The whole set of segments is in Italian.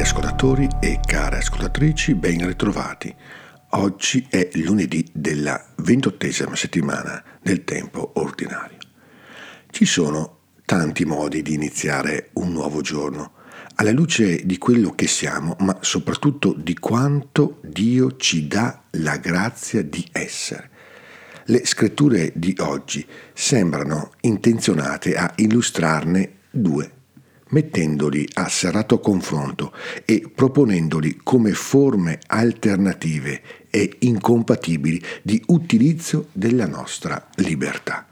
Cari ascoltatori e care ascoltatrici, ben ritrovati. Oggi è lunedì della ventottesima settimana del tempo ordinario. Ci sono tanti modi di iniziare un nuovo giorno, alla luce di quello che siamo, ma soprattutto di quanto Dio ci dà la grazia di essere. Le scritture di oggi sembrano intenzionate a illustrarne due mettendoli a serrato confronto e proponendoli come forme alternative e incompatibili di utilizzo della nostra libertà.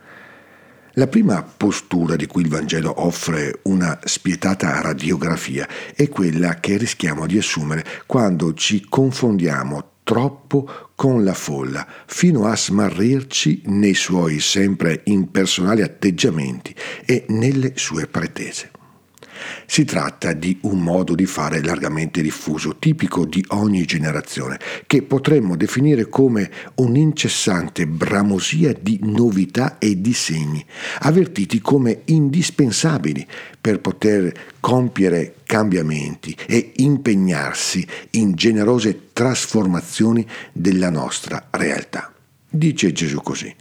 La prima postura di cui il Vangelo offre una spietata radiografia è quella che rischiamo di assumere quando ci confondiamo troppo con la folla, fino a smarrirci nei suoi sempre impersonali atteggiamenti e nelle sue pretese. Si tratta di un modo di fare largamente diffuso, tipico di ogni generazione, che potremmo definire come un'incessante bramosia di novità e di segni, avvertiti come indispensabili per poter compiere cambiamenti e impegnarsi in generose trasformazioni della nostra realtà. Dice Gesù così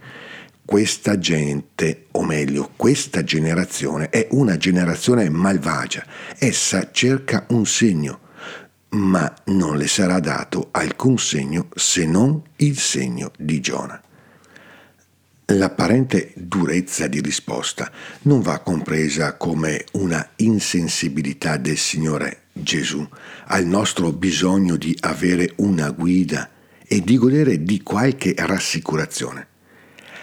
questa gente, o meglio, questa generazione è una generazione malvagia. Essa cerca un segno, ma non le sarà dato alcun segno se non il segno di Giona. L'apparente durezza di risposta non va compresa come una insensibilità del Signore Gesù al nostro bisogno di avere una guida e di godere di qualche rassicurazione.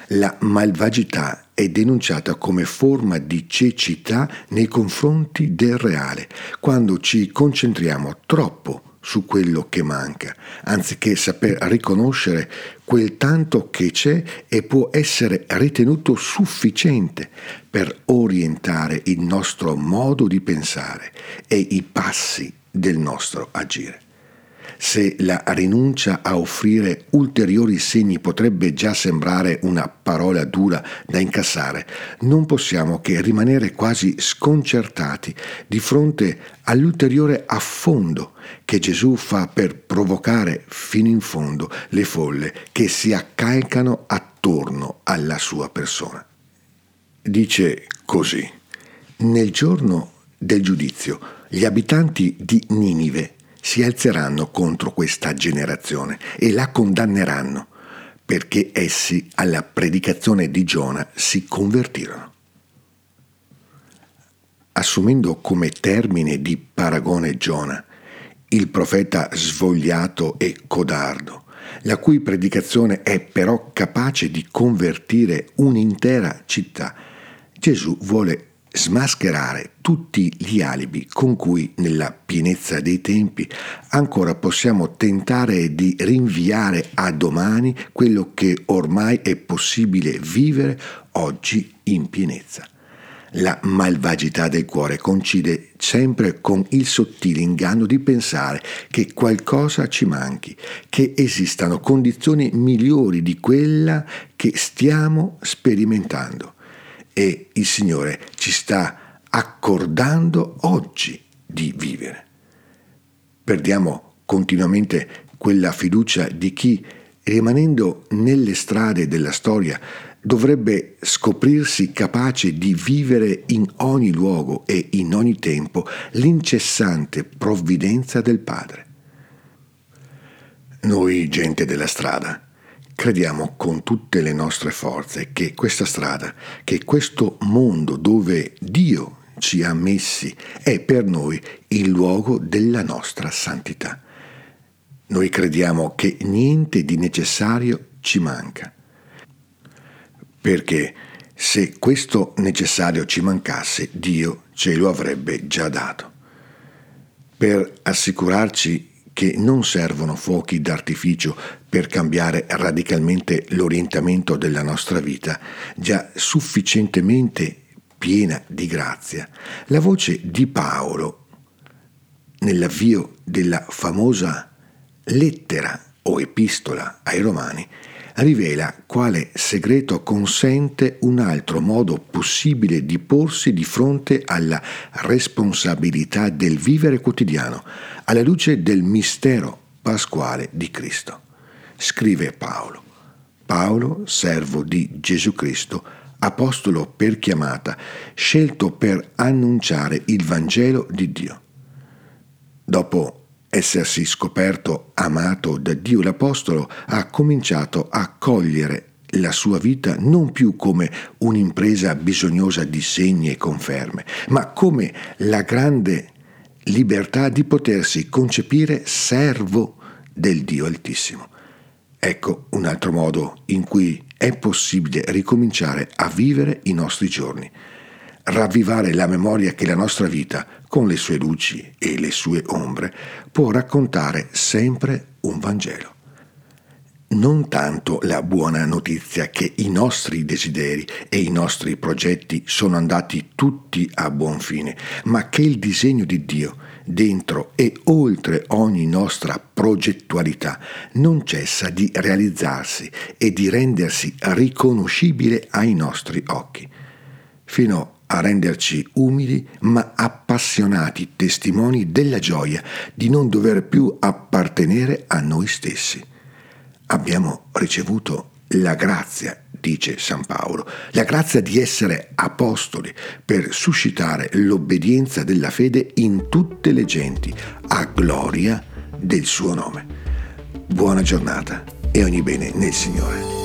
La malvagità è denunciata come forma di cecità nei confronti del reale, quando ci concentriamo troppo su quello che manca, anziché saper riconoscere quel tanto che c'è e può essere ritenuto sufficiente per orientare il nostro modo di pensare e i passi del nostro agire se la rinuncia a offrire ulteriori segni potrebbe già sembrare una parola dura da incassare, non possiamo che rimanere quasi sconcertati di fronte all'ulteriore affondo che Gesù fa per provocare fino in fondo le folle che si accalcano attorno alla sua persona. Dice così, nel giorno del giudizio gli abitanti di Ninive si alzeranno contro questa generazione e la condanneranno perché essi alla predicazione di Giona si convertirono. Assumendo come termine di paragone Giona, il profeta svogliato e codardo, la cui predicazione è però capace di convertire un'intera città, Gesù vuole smascherare tutti gli alibi con cui nella pienezza dei tempi ancora possiamo tentare di rinviare a domani quello che ormai è possibile vivere oggi in pienezza. La malvagità del cuore coincide sempre con il sottile inganno di pensare che qualcosa ci manchi, che esistano condizioni migliori di quella che stiamo sperimentando e il Signore ci sta accordando oggi di vivere. Perdiamo continuamente quella fiducia di chi, rimanendo nelle strade della storia, dovrebbe scoprirsi capace di vivere in ogni luogo e in ogni tempo l'incessante provvidenza del Padre. Noi, gente della strada, Crediamo con tutte le nostre forze che questa strada, che questo mondo dove Dio ci ha messi è per noi il luogo della nostra santità. Noi crediamo che niente di necessario ci manca. Perché se questo necessario ci mancasse, Dio ce lo avrebbe già dato. Per assicurarci che non servono fuochi d'artificio per cambiare radicalmente l'orientamento della nostra vita, già sufficientemente piena di grazia, la voce di Paolo nell'avvio della famosa lettera o epistola ai Romani rivela quale segreto consente un altro modo possibile di porsi di fronte alla responsabilità del vivere quotidiano, alla luce del mistero pasquale di Cristo. Scrive Paolo. Paolo, servo di Gesù Cristo, apostolo per chiamata, scelto per annunciare il Vangelo di Dio. Dopo essersi scoperto amato da Dio l'Apostolo, ha cominciato a cogliere la sua vita non più come un'impresa bisognosa di segni e conferme, ma come la grande libertà di potersi concepire servo del Dio Altissimo. Ecco un altro modo in cui è possibile ricominciare a vivere i nostri giorni ravvivare la memoria che la nostra vita, con le sue luci e le sue ombre, può raccontare sempre un Vangelo. Non tanto la buona notizia che i nostri desideri e i nostri progetti sono andati tutti a buon fine, ma che il disegno di Dio, dentro e oltre ogni nostra progettualità, non cessa di realizzarsi e di rendersi riconoscibile ai nostri occhi, fino a renderci umili ma appassionati testimoni della gioia di non dover più appartenere a noi stessi. Abbiamo ricevuto la grazia, dice San Paolo, la grazia di essere apostoli per suscitare l'obbedienza della fede in tutte le genti, a gloria del suo nome. Buona giornata e ogni bene nel Signore.